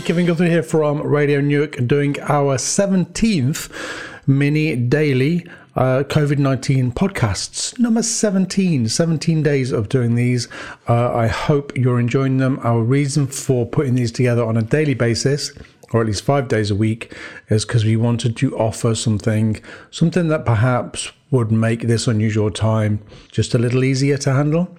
Kevin Guthrie here from Radio Newark doing our 17th mini daily uh, COVID 19 podcasts. Number 17, 17 days of doing these. Uh, I hope you're enjoying them. Our reason for putting these together on a daily basis or at least five days a week, is because we wanted to offer something, something that perhaps would make this unusual time just a little easier to handle.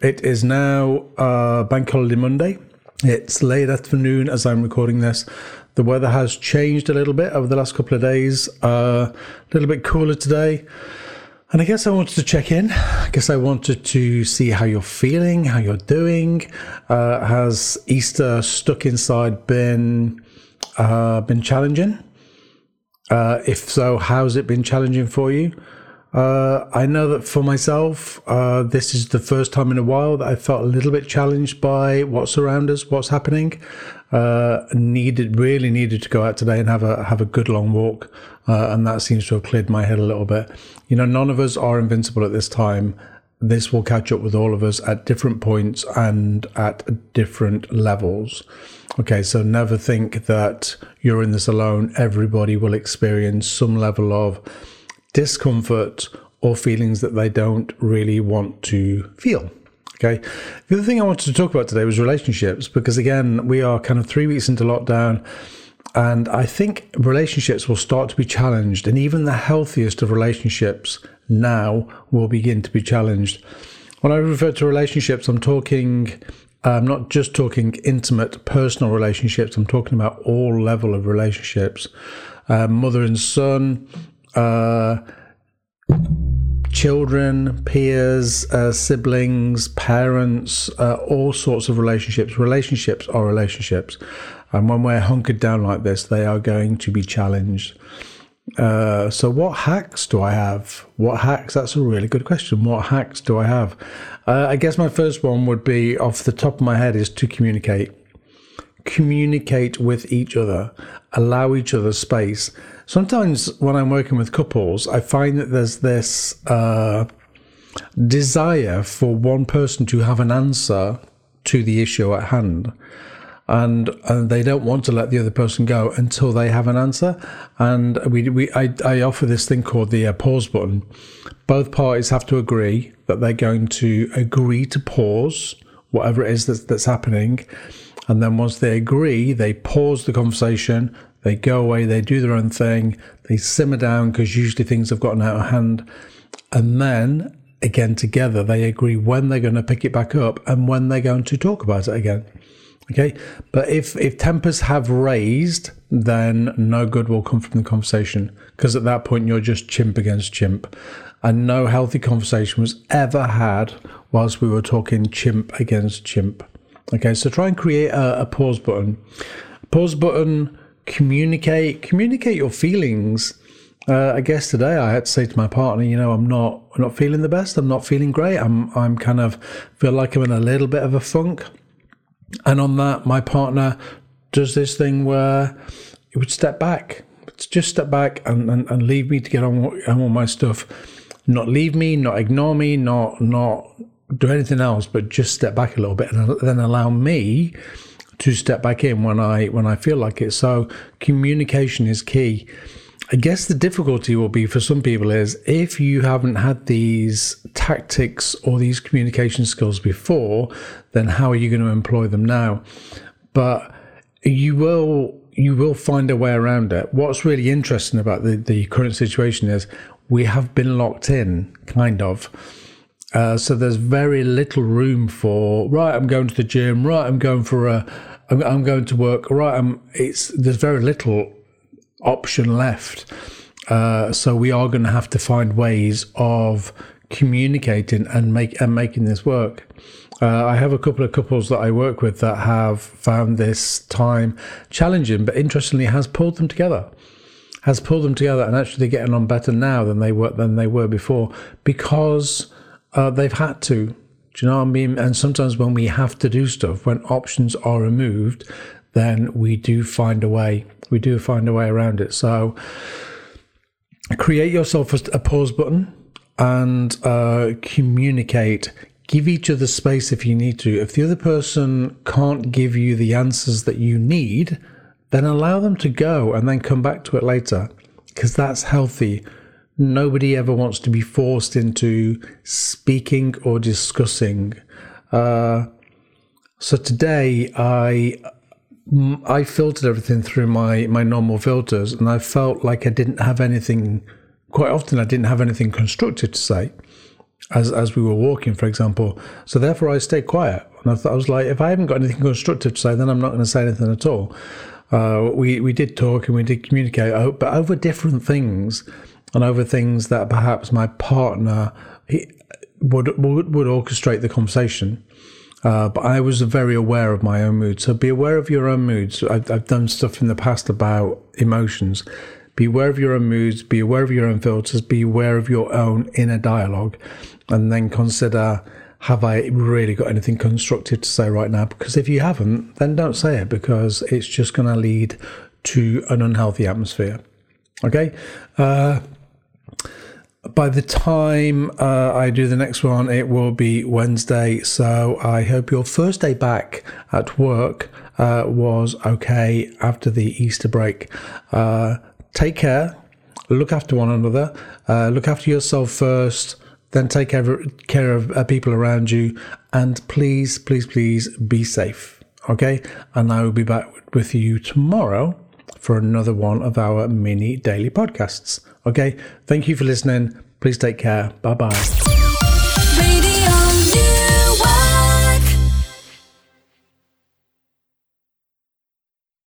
It is now uh, Bank Holiday Monday. It's late afternoon as I'm recording this. The weather has changed a little bit over the last couple of days. Uh, a little bit cooler today. And I guess I wanted to check in. I guess I wanted to see how you're feeling, how you're doing. Uh, has Easter stuck inside been uh, been challenging? Uh, if so, how's it been challenging for you? Uh, I know that for myself, uh, this is the first time in a while that I felt a little bit challenged by what's around us, what's happening. Uh, needed, really needed to go out today and have a have a good long walk, uh, and that seems to have cleared my head a little bit. You know, none of us are invincible at this time. This will catch up with all of us at different points and at different levels. Okay, so never think that you're in this alone. Everybody will experience some level of discomfort or feelings that they don't really want to feel. Okay. The other thing I wanted to talk about today was relationships because, again, we are kind of three weeks into lockdown. And I think relationships will start to be challenged. And even the healthiest of relationships now will begin to be challenged. When I refer to relationships, I'm talking I'm not just talking intimate personal relationships. I'm talking about all level of relationships, uh, mother and son, uh, children, peers, uh, siblings, parents, uh, all sorts of relationships. Relationships are relationships, and when we're hunkered down like this, they are going to be challenged. Uh, so, what hacks do I have? What hacks? That's a really good question. What hacks do I have? Uh, I guess my first one would be off the top of my head is to communicate. Communicate with each other, allow each other space. Sometimes when I'm working with couples, I find that there's this uh, desire for one person to have an answer to the issue at hand and and they don't want to let the other person go until they have an answer. And we we I, I offer this thing called the uh, pause button. Both parties have to agree that they're going to agree to pause whatever it is that's, that's happening, and then once they agree, they pause the conversation. They go away, they do their own thing, they simmer down because usually things have gotten out of hand. And then again, together, they agree when they're going to pick it back up and when they're going to talk about it again. Okay, but if if tempers have raised, then no good will come from the conversation because at that point you're just chimp against chimp, and no healthy conversation was ever had whilst we were talking chimp against chimp. Okay, so try and create a, a pause button. Pause button. Communicate. Communicate your feelings. Uh, I guess today I had to say to my partner, you know, I'm not, I'm not feeling the best. I'm not feeling great. I'm, I'm kind of feel like I'm in a little bit of a funk. And on that, my partner does this thing where he would step back, just step back and, and, and leave me to get on, on with my stuff. Not leave me, not ignore me, not not do anything else, but just step back a little bit and then allow me to step back in when I when I feel like it. So communication is key. I guess the difficulty will be for some people is if you haven't had these tactics or these communication skills before, then how are you going to employ them now? But you will you will find a way around it. What's really interesting about the, the current situation is we have been locked in, kind of. Uh, so there's very little room for right. I'm going to the gym. Right, I'm going for a. I'm, I'm going to work. Right, I'm. It's there's very little option left. Uh, so we are going to have to find ways of communicating and make and making this work. Uh, I have a couple of couples that I work with that have found this time challenging, but interestingly has pulled them together. Has pulled them together and actually getting on better now than they were than they were before because uh, they've had to. Do you know what I mean? And sometimes when we have to do stuff, when options are removed, then we do find a way. We do find a way around it. So create yourself a pause button and uh, communicate. give each other space if you need to. If the other person can't give you the answers that you need, then allow them to go and then come back to it later because that's healthy. Nobody ever wants to be forced into speaking or discussing. Uh, so today I I filtered everything through my my normal filters, and I felt like I didn't have anything. Quite often, I didn't have anything constructive to say as as we were walking, for example. So therefore, I stayed quiet, and I thought I was like, if I haven't got anything constructive to say, then I'm not going to say anything at all. Uh, we we did talk and we did communicate, but over different things, and over things that perhaps my partner would would, would orchestrate the conversation. Uh, but I was very aware of my own mood. So be aware of your own moods. I've, I've done stuff in the past about emotions. Be aware of your own moods. Be aware of your own filters. Be aware of your own inner dialogue, and then consider: Have I really got anything constructive to say right now? Because if you haven't, then don't say it because it's just going to lead to an unhealthy atmosphere. Okay. Uh, by the time uh, I do the next one, it will be Wednesday. So I hope your first day back at work uh, was okay after the Easter break. Uh, take care, look after one another, uh, look after yourself first, then take care of, uh, people around you, and please, please, please be safe. Okay, and I will be back with you tomorrow for another one of our mini daily podcasts. Okay, thank you for listening. Please take care. Bye bye.